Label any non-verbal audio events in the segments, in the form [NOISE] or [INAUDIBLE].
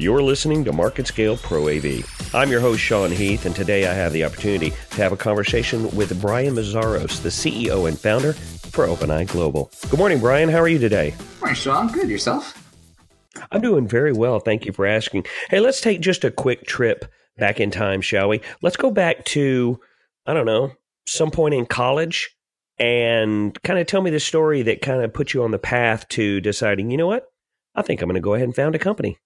You're listening to Market Scale Pro AV. I'm your host, Sean Heath, and today I have the opportunity to have a conversation with Brian Meszaros, the CEO and founder for OpenEye Global. Good morning, Brian. How are you today? Morning, Sean. Good. Yourself? I'm doing very well. Thank you for asking. Hey, let's take just a quick trip back in time, shall we? Let's go back to, I don't know, some point in college and kind of tell me the story that kind of put you on the path to deciding, you know what? I think I'm going to go ahead and found a company.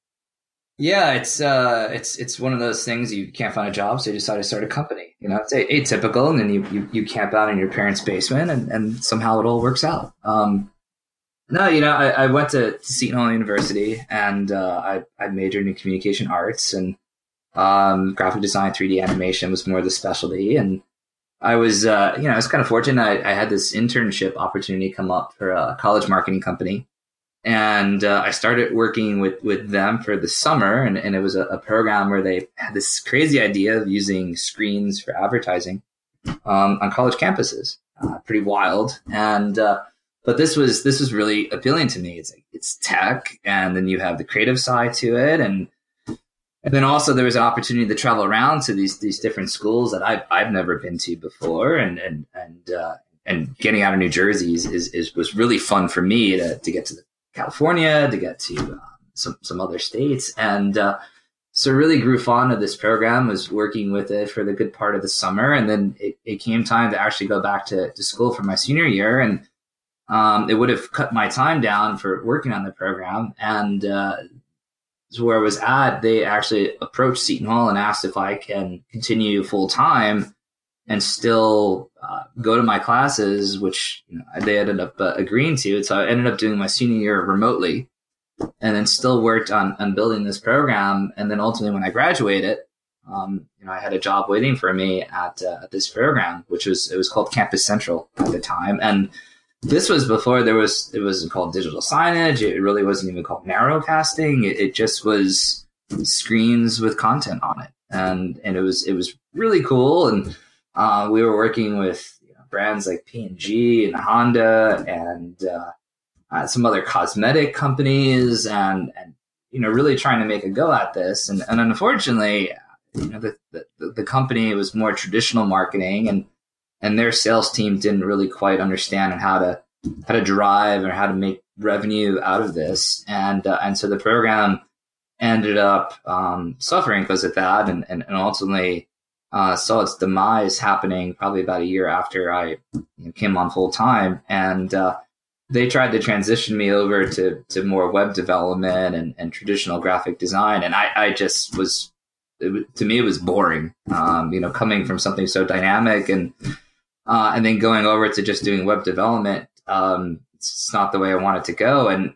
Yeah, it's uh, it's it's one of those things you can't find a job, so you decide to start a company. You know, it's atypical, and then you, you, you camp out in your parents' basement, and, and somehow it all works out. Um, no, you know, I, I went to, to, Seton Hall University, and uh, I I majored in communication arts, and um, graphic design, 3D animation was more the specialty, and I was, uh, you know, I was kind of fortunate. I, I, had this internship opportunity come up for a college marketing company, and uh, I started working with with them for the summer, and, and it was a, a, program where they had this crazy idea of using screens for advertising um, on college campuses. Uh, pretty wild, and uh, but this was this was really appealing to me. It's like it's tech, and then you have the creative side to it, and and then also there was an opportunity to travel around to these these different schools that I've I've never been to before, and and and uh, and getting out of New Jersey is, is, is, was really fun for me to to get to California, to get to um, some some other states, and uh, so really grew fond of this program. Was working with it for the good part of the summer, and then it, it came time to actually go back to, to school for my senior year, and um, it would have cut my time down for working on the program, and uh, where I was at, they actually approached Seton Hall and asked if I can continue full time and still uh, go to my classes, which you know, they ended up uh, agreeing to. So I ended up doing my senior year remotely and then still worked on, on building this program. And then ultimately, when I graduated, um, you know, I had a job waiting for me at, uh, at this program, which was, it was called Campus Central at the time. And this was before there was it wasn't called digital signage. It really wasn't even called narrowcasting. It, it just was screens with content on it, and and it was it was really cool. And uh, we were working with you know, brands like P and G and Honda and uh, uh, some other cosmetic companies, and and you know really trying to make a go at this. And and unfortunately, you know the the, the company was more traditional marketing and and their sales team didn't really quite understand how to how to drive or how to make revenue out of this, and uh, and so the program ended up um, suffering because of that, and and, and ultimately uh, saw its demise happening probably about a year after I came on full time, and uh, they tried to transition me over to to more web development and, and traditional graphic design, and I, I just was it, to me it was boring, um, you know, coming from something so dynamic and uh, and then going over to just doing web development, um, it's not the way I wanted to go. And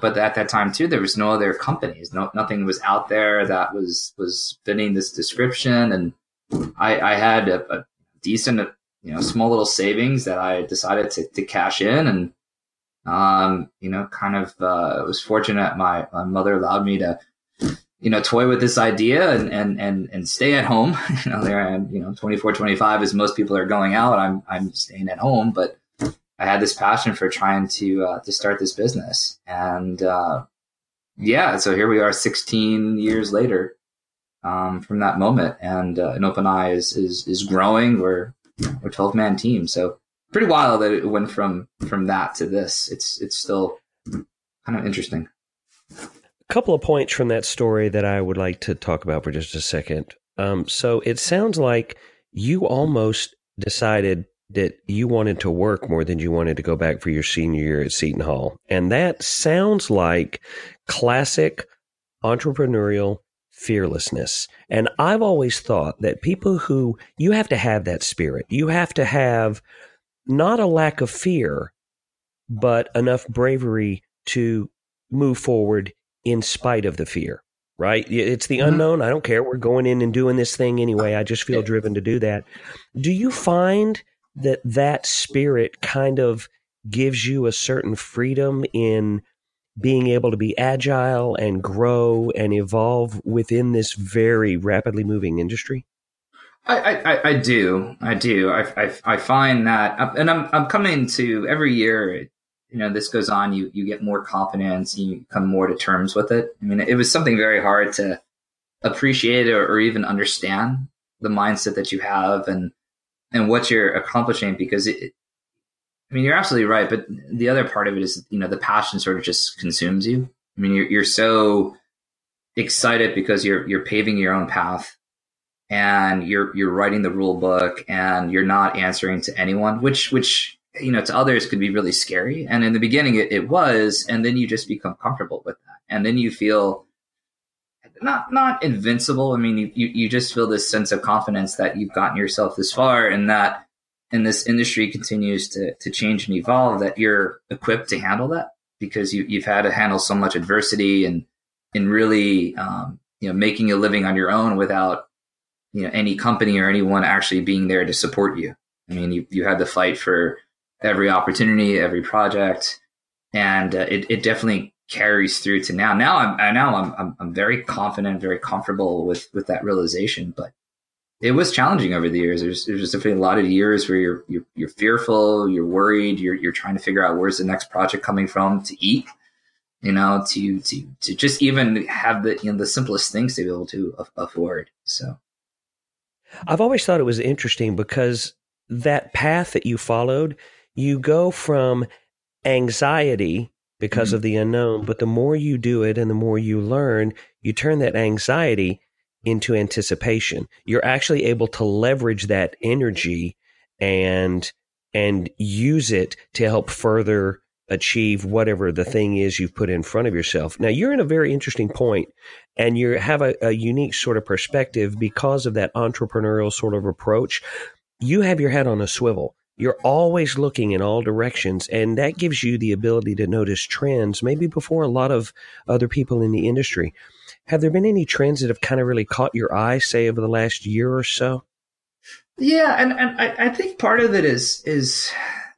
but at that time too, there was no other companies. No, nothing was out there that was was fitting this description. And I, I had a, a, decent, you know, small little savings that I decided to, to cash in, and um, you know, kind of uh, was fortunate. My, my mother allowed me to you know, toy with this idea and, and, and, and stay at home. [LAUGHS] you know, there I am, you know, 24, 25 as most people are going out. I'm, I'm staying at home, but I had this passion for trying to, uh, to start this business. And, uh, yeah, so here we are 16 years later, um, from that moment. And, uh, an OpenEye is, is, is growing. We're, we're 12 man team. So pretty wild that it went from, from that to this. It's, it's still kind of interesting A couple of points from that story that I would like to talk about for just a second. Um, so it sounds like you almost decided that you wanted to work more than you wanted to go back for your senior year at Seton Hall. And that sounds like classic entrepreneurial fearlessness. And I've always thought that people who, you have to have that spirit. You have to have not a lack of fear, but enough bravery to move forward in spite of the fear, right? It's the mm-hmm. unknown. I don't care. We're going in and doing this thing anyway. I just feel driven to do that. Do you find that that spirit kind of gives you a certain freedom in being able to be agile and grow and evolve within this very rapidly moving industry? I, I, I do. I do. I, I, I find that, and I'm, I'm coming to every year you know this goes on, you you get more confidence, you come more to terms with it. I mean, it was something very hard to appreciate or, or even understand the mindset that you have and and what you're accomplishing because it, I mean, you're absolutely right, but the other part of it is, you know, the passion sort of just consumes you. I mean, you're you're so excited because you're you're paving your own path and you're you're writing the rule book and you're not answering to anyone, which which you know to others could be really scary. And in the beginning, it, it was, and then you just become comfortable with that, and then you feel not not invincible. I mean, you, you, you just feel this sense of confidence that you've gotten yourself this far, and that and this industry continues to to change and evolve, that you're equipped to handle that because you you've had to handle so much adversity and and really um, you know making a living on your own without you know any company or anyone actually being there to support you. I mean, you you had to fight for every opportunity, every project, and uh, it it definitely carries through to now. Now I'm now I'm, I'm I'm very confident, very comfortable with with that realization. But it was challenging over the years. There's there's definitely a lot of years where you're you're, you're fearful, you're worried, you're you're trying to figure out where's the next project coming from to eat. You know, to to to just even have the you know the simplest things to be able to afford. So, I've always thought it was interesting because that path that you followed, you go from anxiety because mm-hmm. of the unknown. But the more you do it and the more you learn, you turn that anxiety into anticipation. You're actually able to leverage that energy and and use it to help further achieve whatever the thing is you've put in front of yourself. Now you're in a very interesting point and you have a, a unique sort of perspective because of that entrepreneurial sort of approach. You have your head on a swivel you're always looking in all directions, and that gives you the ability to notice trends, maybe before a lot of other people in the industry. Have there been any trends that have kind of really caught your eye, say, over the last year or so? Yeah, and, and I, I think part of it is is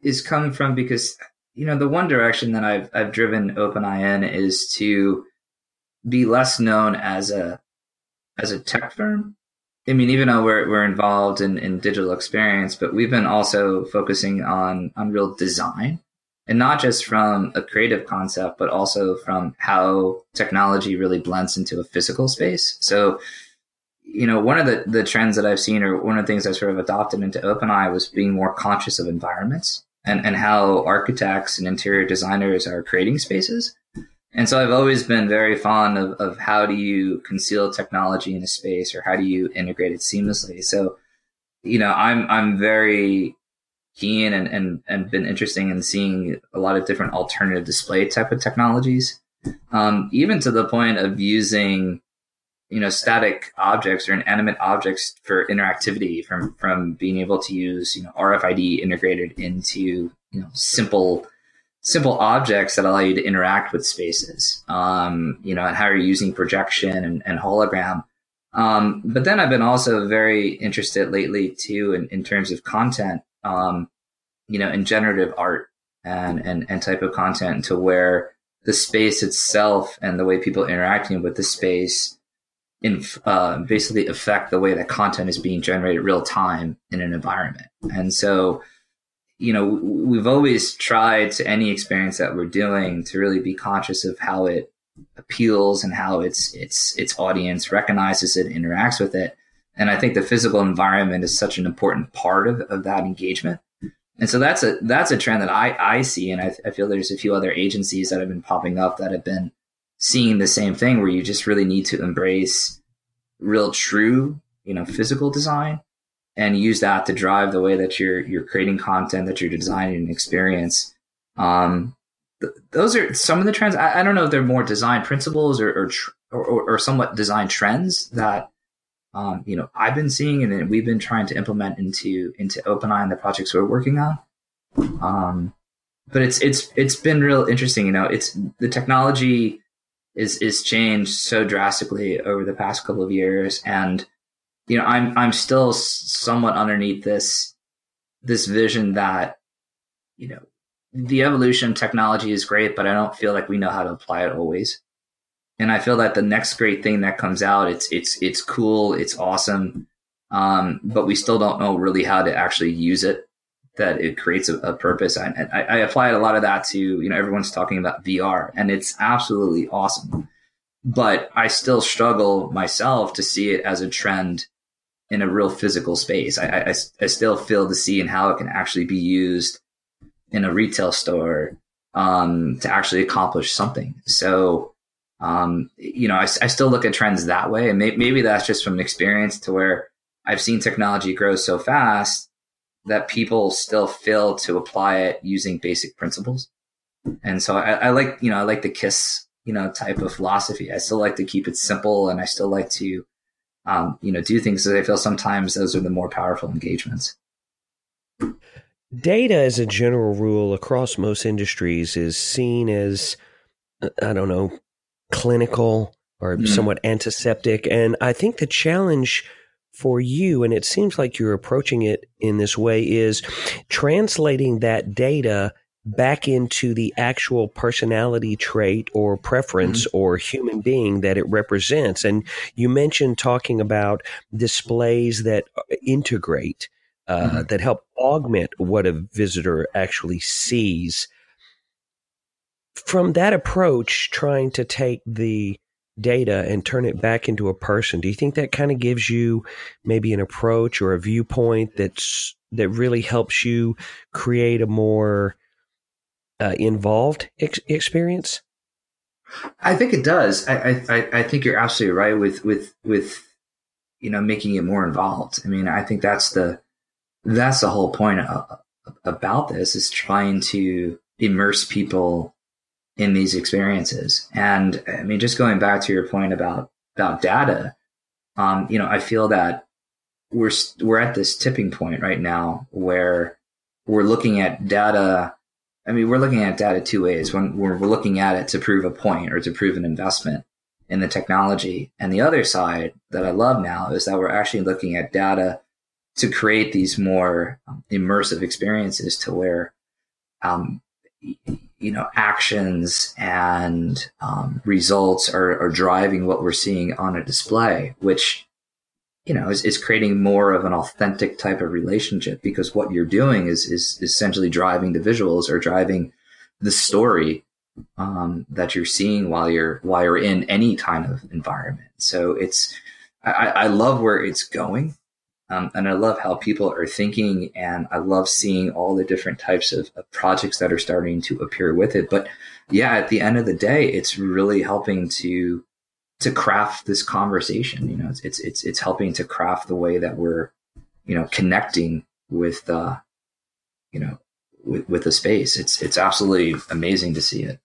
is coming from because you know the one direction that I've I've driven OpenEye in is to be less known as a as a tech firm I mean, even though we're we're involved in, in digital experience, but we've been also focusing on on real design, and not just from a creative concept, but also from how technology really blends into a physical space. So, you know, one of the the trends that I've seen, or one of the things I sort of adopted into OpenEye, was being more conscious of environments and and how architects and interior designers are creating spaces. And so I've always been very fond of, of how do you conceal technology in a space or how do you integrate it seamlessly. So, you know, I'm I'm very keen and, and, and been interesting in seeing a lot of different alternative display type of technologies. Um, even to the point of using, you know, static objects or inanimate objects for interactivity from from being able to use, you know, RFID integrated into, you know, simple simple objects that allow you to interact with spaces, um, you know, and how you're using projection and, and hologram. Um, but then I've been also very interested lately too in, in terms of content, um, you know, in generative art and, and, and type of content to where the space itself and the way people interacting with the space in, uh, basically affect the way that content is being generated real time in an environment. And so, you know, we've always tried to any experience that we're doing to really be conscious of how it appeals and how its its its audience recognizes it, interacts with it. And I think the physical environment is such an important part of, of that engagement. And so that's a that's a trend that I, I see, and I, I feel there's a few other agencies that have been popping up that have been seeing the same thing, where you just really need to embrace real, true, you know, physical design and use that to drive the way that you're you're creating content that you're designing an experience. Um, th- those are some of the trends. I, I, don't know if they're more design principles or or, tr- or, or somewhat design trends that um, you know i've been seeing and we've been trying to implement into into openeye and the projects we're working on um, but it's it's it's been real interesting you know it's the technology is is changed so drastically over the past couple of years and you know, I'm I'm still somewhat underneath this this vision that you know the evolution of technology is great, but I don't feel like we know how to apply it always. And I feel that the next great thing that comes out, it's it's it's cool, it's awesome, um, but we still don't know really how to actually use it that it creates a, a purpose. I, I, I applied a lot of that to, you know, everyone's talking about VR and it's absolutely awesome. But I still struggle myself to see it as a trend in a real physical space. I, I, I still feel to see and how it can actually be used in a retail store um, to actually accomplish something. So, um, you know, I, I, still look at trends that way. And may, maybe that's just from experience to where I've seen technology grow so fast that people still fail to apply it using basic principles. And so I, I like, you know, I like the KISS, you know, type of philosophy. I still like to keep it simple and I still like to, um, you know, do things that I feel sometimes those are the more powerful engagements. Data, as a general rule, across most industries, is seen as, I don't know, clinical or mm somewhat antiseptic. And I think the challenge for you, and it seems like you're approaching it in this way, is translating that data back into the actual personality trait or preference mm-hmm. or human being that it represents. And you mentioned talking about displays that integrate, uh, mm-hmm. that help augment what a visitor actually sees. From that approach, trying to take the data and turn it back into a person. Do you think that kind of gives you maybe an approach or a viewpoint that's that really helps you create a more uh, involved ex- experience? I think it does. I, I I think you're absolutely right with with with you know making it more involved. I mean, I think that's the that's the whole point of, about this is trying to immerse people in these experiences. And I mean, just going back to your point about about data, um, you know, I feel that we're we're at this tipping point right now where we're looking at data. I mean, we're looking at data two ways. When we're looking at it to prove a point or to prove an investment in the technology, and the other side that I love now is that we're actually looking at data to create these more immersive experiences to where um, you know actions and um, results are, are driving what we're seeing on a display which you know is, is creating more of an authentic type of relationship because what you're doing is is essentially driving the visuals or driving the story um, that you're seeing while you're while you're in any kind of environment. So it's I, I love where it's going um, and I love how people are thinking, and I love seeing all the different types of, of, projects that are starting to appear with it. But yeah, at the end of the day, it's really helping to to craft this conversation. You know, it's it's it's, it's helping to craft the way that we're, you know, connecting with, uh, you know, with, with the space. It's it's absolutely amazing to see it.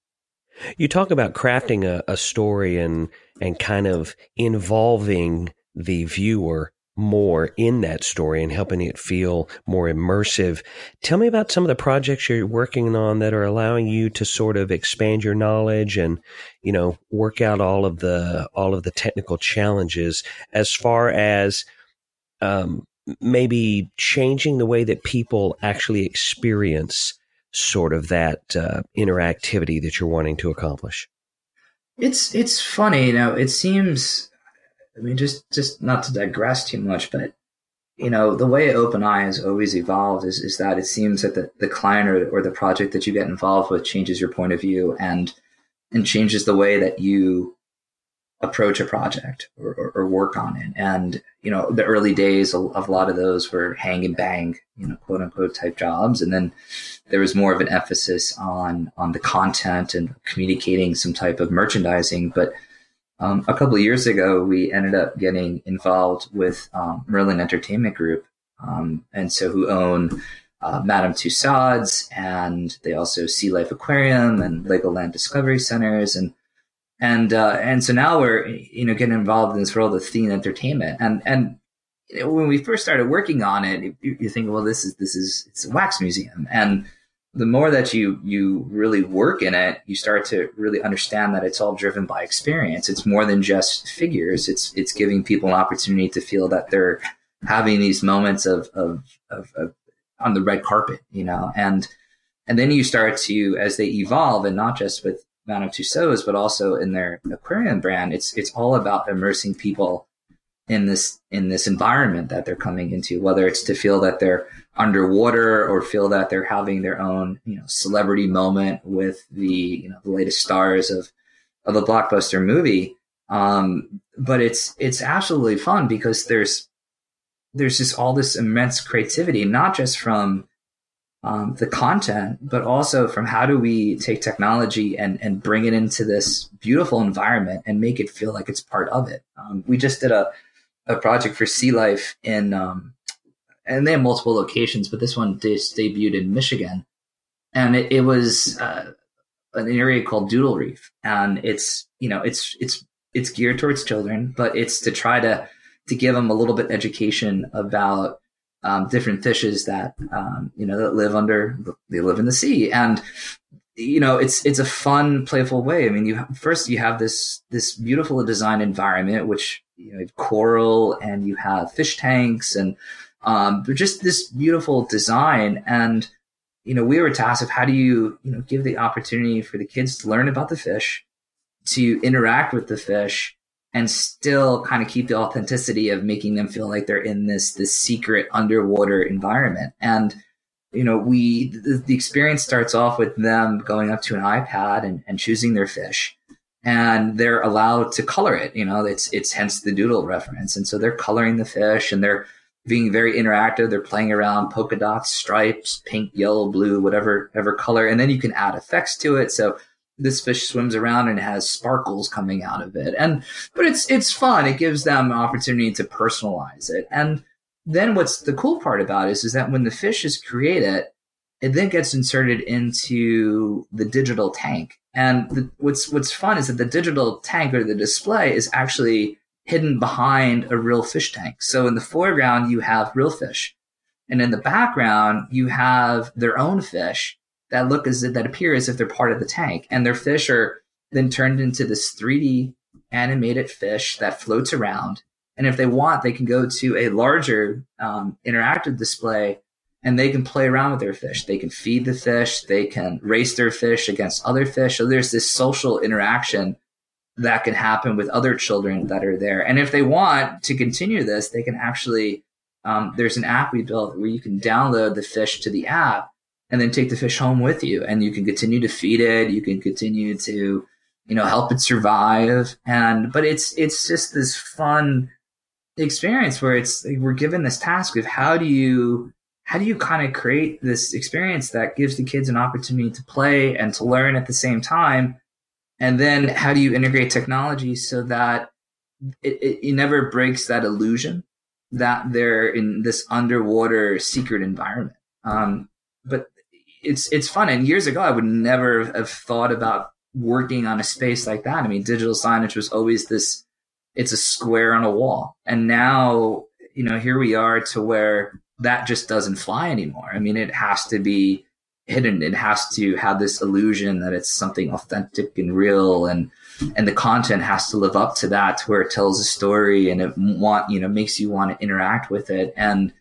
You talk about crafting a, a story and and kind of involving the viewer more in that story and helping it feel more immersive. Tell me about some of the projects you're working on that are allowing you to sort of expand your knowledge and, you know, work out all of the all of the technical challenges as far as um, maybe changing the way that people actually experience sort of that uh, interactivity that you're wanting to accomplish. It's it's funny, you know. It seems I mean, just just not to digress too much, but you know, the way OpenEye has always evolved is, is that it seems that the, the client or, or the project that you get involved with changes your point of view and and changes the way that you approach a project or, or, or work on it. And, you know, the early days of a lot of those were hang and bang, you know, quote unquote type jobs. And then there was more of an emphasis on on the content and communicating some type of merchandising. But um, a couple of years ago, we ended up getting involved with um, Merlin Entertainment Group, um, and so who own uh, Madame Tussauds, and they also Sea Life Aquarium and Legoland Discovery Centers, and and uh, and so now we're you know getting involved in this world of theme entertainment, and and when we first started working on it, you, you think, well, this is this is it's a wax museum, and the more that you you really work in it, you start to really understand that it's all driven by experience. It's more than just figures. It's it's giving people an opportunity to feel that they're having these moments of of, of, of on the red carpet, you know, and and then you start to as they evolve, and not just with Madame Tussauds, but also in their aquarium brand. It's it's all about immersing people in this in this environment that they're coming into, whether it's to feel that they're underwater or feel that they're having their own you know celebrity moment with the you know the latest stars of of a blockbuster movie. Um, but it's it's absolutely fun because there's there's just all this immense creativity, not just from um, the content, but also from how do we take technology and, and bring it into this beautiful environment and make it feel like it's part of it. Um, we just did a, a project for Sea Life in, um, and they have multiple locations, but this one just debuted in Michigan. And it, it was uh, an area called Doodle Reef. And it's, you know, it's, it's, it's geared towards children, but it's to try to, to give them a little bit education about um, different fishes that um, you know that live under they live in the sea and you know it's it's a fun playful way i mean you first you have this this beautiful design environment which you know you coral and you have fish tanks and um, but just this beautiful design. And you know we were tasked with how do you you know give the opportunity for the kids to learn about the fish to interact with the fish and still kind of keep the authenticity of making them feel like they're in this this secret underwater environment. And you know we the, the experience starts off with them going up to an ipad and, and choosing their fish. And they're allowed to color it you know it's it's hence the doodle reference. And so they're coloring the fish and they're being very interactive they're playing around polka dots stripes pink yellow blue whatever ever color and then you can add effects to it so this fish swims around and has sparkles coming out of it. And but it's it's fun. It gives them an opportunity to personalize it. And then what's the cool part about it is, is that when the fish is created, it then gets inserted into the digital tank. And the, what's what's fun is that the digital tank or the display is actually hidden behind a real fish tank. So in the foreground you have real fish, and in the background you have their own fish that look as if, that appear as if they're part of the tank, and their fish are then turned into this 3D animated fish that floats around. And if they want, they can go to a larger um, interactive display and they can play around with their fish. They can feed the fish, they can race their fish against other fish. So there's this social interaction that can happen with other children that are there. And if they want to continue this, they can actually, um, there's an app we built where you can download the fish to the app and then take the fish home with you. And you can continue to feed it. You can continue to you know help it survive. And but it's it's just this fun experience where it's we're given this task of how do you how do you kind of create this experience that gives the kids an opportunity to play and to learn at the same time and then how do you integrate technology so that it, it, it never breaks that illusion that they're in this underwater secret environment um, but it's it's fun. And years ago, I would never have thought about working on a space like that. I mean, digital signage was always this. It's a square on a wall, and now you know here we are to where that just doesn't fly anymore. I mean, it has to be hidden. It has to have this illusion that it's something authentic and real, and and the content has to live up to that, where it tells a story and it want you know makes you want to interact with it and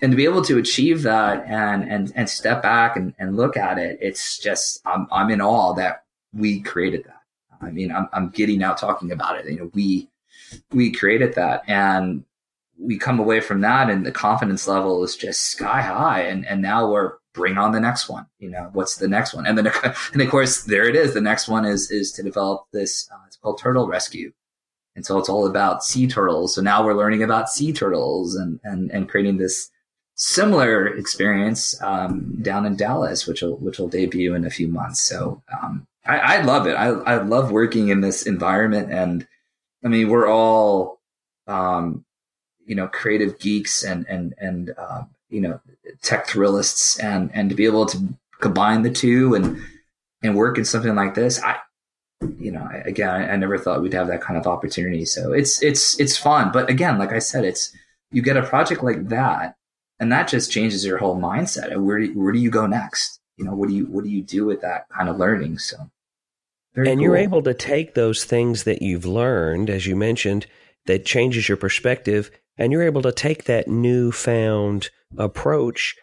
and to be able to achieve that and and and step back and, and look at it, it's just I'm I'm in awe that we created that. I mean, I'm I'm getting out talking about it. You know, we we created that and we come away from that and the confidence level is just sky high and and now we're bring on the next one you know what's the next one? And then [LAUGHS] and of course there it is. The next one is is to develop this uh, it's called turtle rescue. And so it's all about sea turtles. So now we're learning about sea turtles and and and creating this similar experience um, down in Dallas, which will which will debut in a few months. So um, I, I, love it. I, I love working in this environment, and I mean we're all um, you know creative geeks and and and uh, you know tech thrillists, and and to be able to combine the two and and work in something like this, I you know again I, I never thought we'd have that kind of opportunity. So it's it's it's fun, but again, like I said, it's you get a project like that and that just changes your whole mindset. And where do, where do you go next? You know, what do you what do you do with that kind of learning? So, and cool. you're able to take those things that you've learned, as you mentioned, that changes your perspective, and you're able to take that newfound approach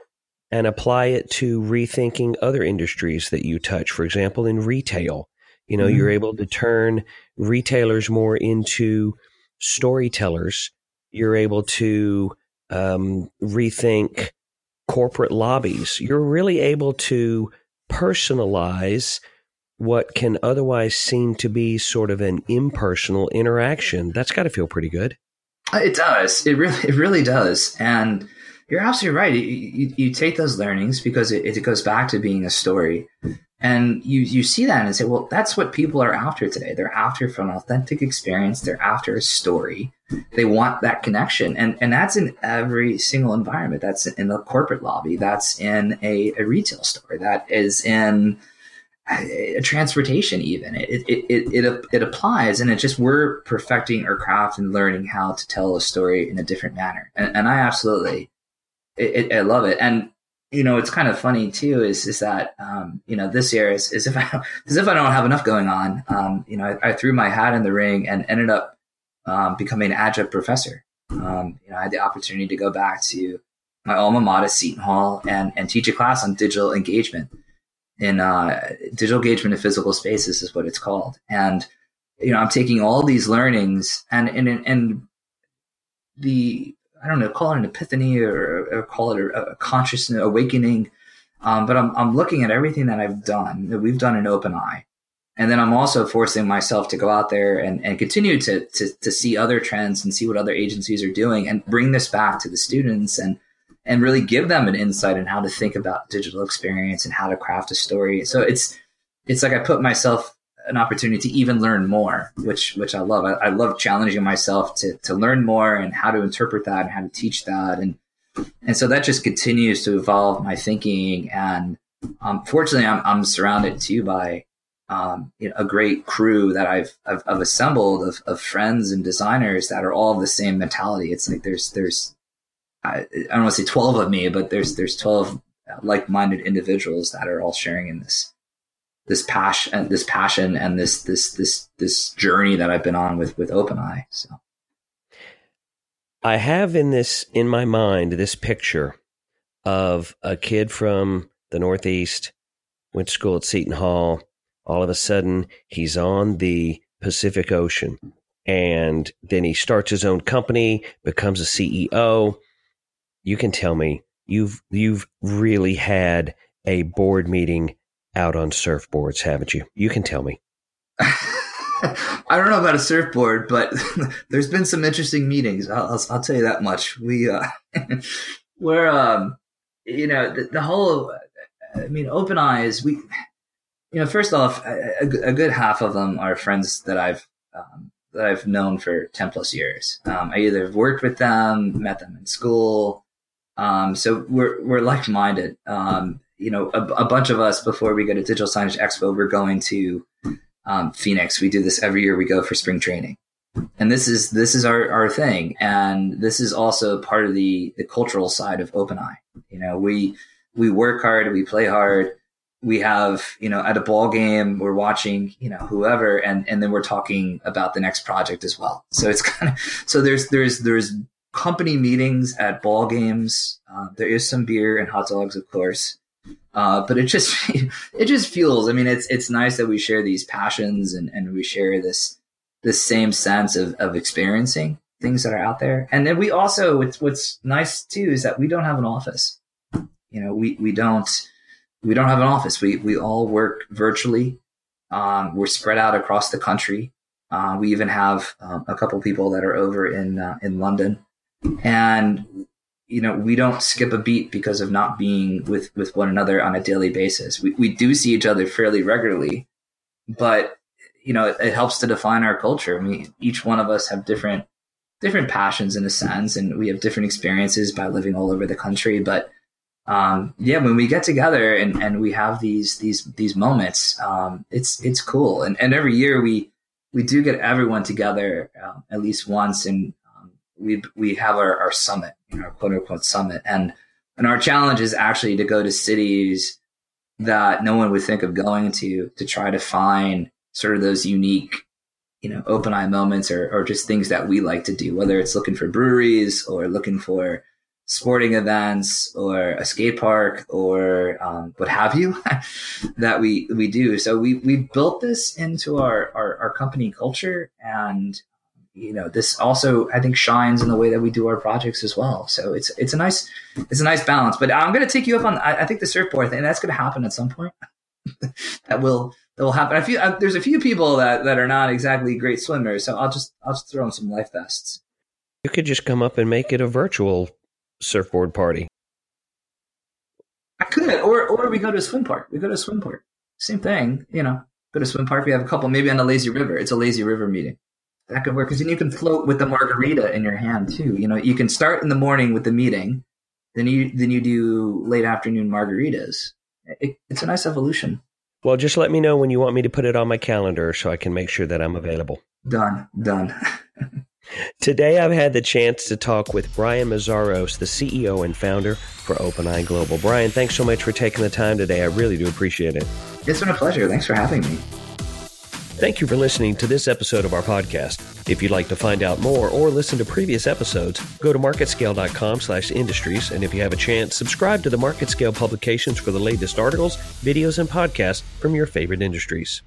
and apply it to rethinking other industries that you touch. For example, in retail, you know, mm-hmm. you're able to turn retailers more into storytellers You're able to um, rethink corporate lobbies. You're really able to personalize what can otherwise seem to be sort of an impersonal interaction. That's got to feel pretty good. It does. It really, it really does. And you're absolutely right. You, you, you take those learnings because it, it goes back to being a story, and you you see that and say, well, that's what people are after today. They're after for an authentic experience. They're after a story. They want that connection, and and that's in every single environment. That's in the corporate lobby. That's in a, a retail store. That is in transportation even it, it it, it it applies and it just we're perfecting our craft and learning how to tell a story in a different manner and, and i absolutely it, I love it. And you know, it's kind of funny too. Is is that um, you know this year is, is if I [LAUGHS] as if I don't have enough going on. Um, you know, I, I, threw my hat in the ring and ended up um, becoming an adjunct professor. Um, you know, I had the opportunity to go back to my alma mater, Seton Hall, and and teach a class on digital engagement in uh, digital engagement in physical spaces is what it's called. And you know, I'm taking all these learnings and and and the I don't know, call it an epiphany or, or call it a, a consciousness awakening. Um, but I'm, I'm looking at everything that I've done that we've done in OpenEye. And then I'm also forcing myself to go out there and, and continue to, to, to see other trends and see what other agencies are doing and bring this back to the students and, and really give them an insight on how to think about digital experience and how to craft a story. So it's, it's like I put myself an opportunity to even learn more, which which I love. I, I, love challenging myself to to learn more and how to interpret that and how to teach that, and and so that just continues to evolve my thinking. And um, fortunately, I'm I'm surrounded too by um, you know, a great crew that I've I've, I've assembled of, of friends and designers that are all the same mentality. It's like there's there's I, I don't want to say twelve of me, but there's there's twelve like minded individuals that are all sharing in this this passion, this passion, and this this this this journey that I've been on with with OpenEye. So, I have in this in my mind this picture of a kid from the Northeast went to school at Seton Hall. All of a sudden, he's on the Pacific Ocean, and then he starts his own company, becomes a CEO. You can tell me you've you've really had a board meeting out on surfboards, haven't you? You can tell me. [LAUGHS] I don't know about a surfboard, but [LAUGHS] there's been some interesting meetings. I'll, I'll, I'll tell you that much. We, uh, [LAUGHS] we're, um, you know, the, the, whole, I mean, OpenEye's. we, you know, first off, a, a, good half of them are friends that I've, um, that I've known for 10 plus years. Um, I either worked with them, met them in school. Um, so we're, we're like minded. Um, you know, a, a, bunch of us before we go to Digital Signage Expo, we're going to um, Phoenix. We do this every year. We go for spring training, and this is this is our our thing, and this is also part of the the cultural side of OpenEye. You know, we we work hard, we play hard. We have, you know, at a ball game, we're watching, you know, whoever, and and then we're talking about the next project as well. So it's [LAUGHS] kind of so there's there's there's company meetings at ball games. Uh, there is some beer and hot dogs, of course. Uh, but it just [LAUGHS] it just fuels. I mean, it's it's nice that we share these passions and, and we share this this same sense of, of experiencing things that are out there. And then we also what's what's nice too is that we don't have an office. You know, we we don't we don't have an office. We we all work virtually. Um, we're spread out across the country. Uh, we even have um, a couple people that are over in uh, in London, and you know, we don't skip a beat because of not being with, with one another on a daily basis. We, we do see each other fairly regularly, but you know, it, it helps to define our culture. I mean, each one of us have different, different passions in a sense, and we have different experiences by living all over the country. But, um, yeah, when we get together and, and we have these, these, these moments, um, it's, it's cool. And, and every year we, we do get everyone together, uh, at least once and, we, we have our, our summit you our quote unquote summit. And and our challenge is actually to go to cities that no one would think of going to to try to find sort of those unique, you know, open eye moments or or just things that we like to do, whether it's looking for breweries or looking for sporting events or a skate park or um, what have you [LAUGHS] that we we do so we we built this into our, our, our company culture and you know, this also I think shines in the way that we do our projects as well. So it's it's a nice it's a nice balance. But I'm going to take you up on I, I think the surfboard thing. That's going to happen at some point. [LAUGHS] that will that will happen. I feel I, there's a few people that that are not exactly great swimmers, so I'll just I'll just throw in some life vests. You could just come up and make it a virtual surfboard party. I could, or or we go to a swim park. We go to a swim park. Same thing, you know. Go to a swim park. We have a couple, maybe on the lazy river. It's a lazy river meeting. That could work because then you can float with the margarita in your hand too. You know, you can start in the morning with the meeting, then you then you do late afternoon margaritas. It, it's a nice evolution. Well, just let me know when you want me to put it on my calendar so I can make sure that I'm available. Done. Done. [LAUGHS] Today, I've had the chance to talk with Brian Meszaros, the CEO and founder for OpenEye Global. Brian, thanks so much for taking the time today. I really do appreciate it. It's been a pleasure. Thanks for having me. Thank you for listening to this episode of our podcast. If you'd like to find out more or listen to previous episodes, go to marketscale.com slash industries. And if you have a chance, subscribe to the MarketScale publications for the latest articles, videos, and podcasts from your favorite industries.